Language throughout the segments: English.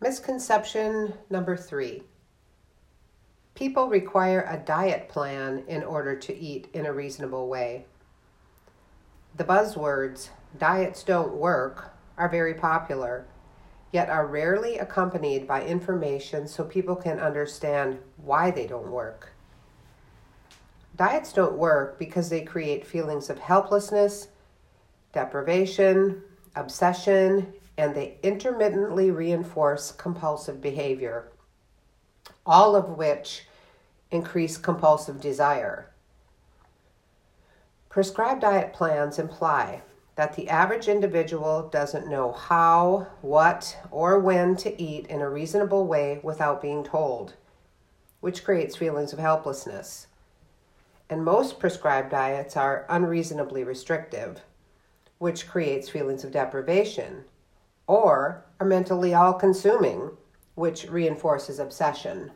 Misconception number three people require a diet plan in order to eat in a reasonable way. The buzzwords, diets don't work, are very popular, yet are rarely accompanied by information so people can understand why they don't work. Diets don't work because they create feelings of helplessness, deprivation, obsession, and they intermittently reinforce compulsive behavior, all of which increase compulsive desire. Prescribed diet plans imply that the average individual doesn't know how, what, or when to eat in a reasonable way without being told, which creates feelings of helplessness. And most prescribed diets are unreasonably restrictive, which creates feelings of deprivation or are mentally all consuming, which reinforces obsession.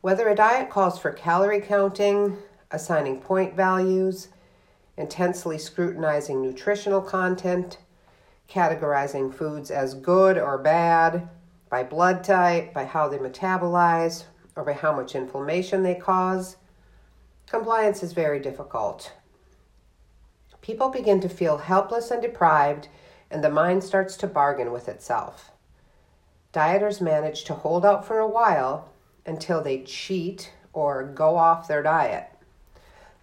Whether a diet calls for calorie counting, assigning point values, intensely scrutinizing nutritional content, categorizing foods as good or bad by blood type, by how they metabolize, or by how much inflammation they cause, compliance is very difficult. People begin to feel helpless and deprived and the mind starts to bargain with itself. Dieters manage to hold out for a while until they cheat or go off their diet.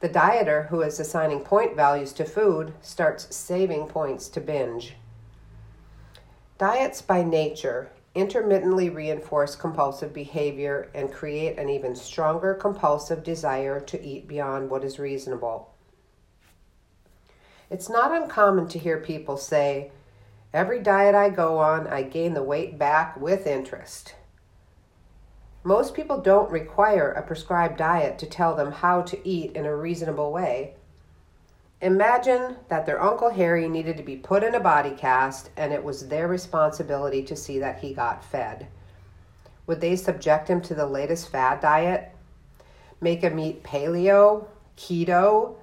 The dieter who is assigning point values to food starts saving points to binge. Diets by nature intermittently reinforce compulsive behavior and create an even stronger compulsive desire to eat beyond what is reasonable. It's not uncommon to hear people say, Every diet I go on, I gain the weight back with interest. Most people don't require a prescribed diet to tell them how to eat in a reasonable way. Imagine that their Uncle Harry needed to be put in a body cast and it was their responsibility to see that he got fed. Would they subject him to the latest fad diet? Make him eat paleo, keto,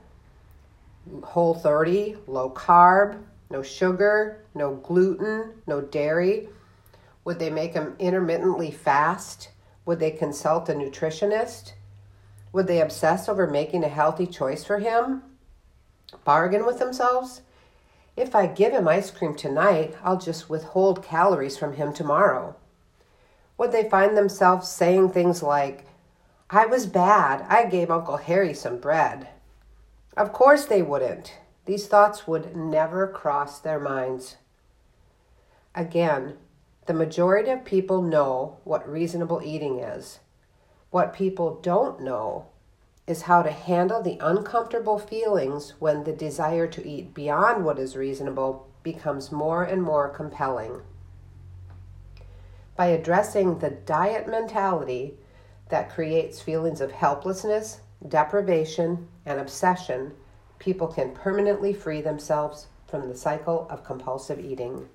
whole 30, low carb, no sugar, no gluten, no dairy? Would they make him intermittently fast? Would they consult a nutritionist? Would they obsess over making a healthy choice for him? Bargain with themselves? If I give him ice cream tonight, I'll just withhold calories from him tomorrow. Would they find themselves saying things like, I was bad, I gave Uncle Harry some bread? Of course they wouldn't. These thoughts would never cross their minds. Again, the majority of people know what reasonable eating is. What people don't know is how to handle the uncomfortable feelings when the desire to eat beyond what is reasonable becomes more and more compelling. By addressing the diet mentality that creates feelings of helplessness, deprivation, and obsession, people can permanently free themselves from the cycle of compulsive eating.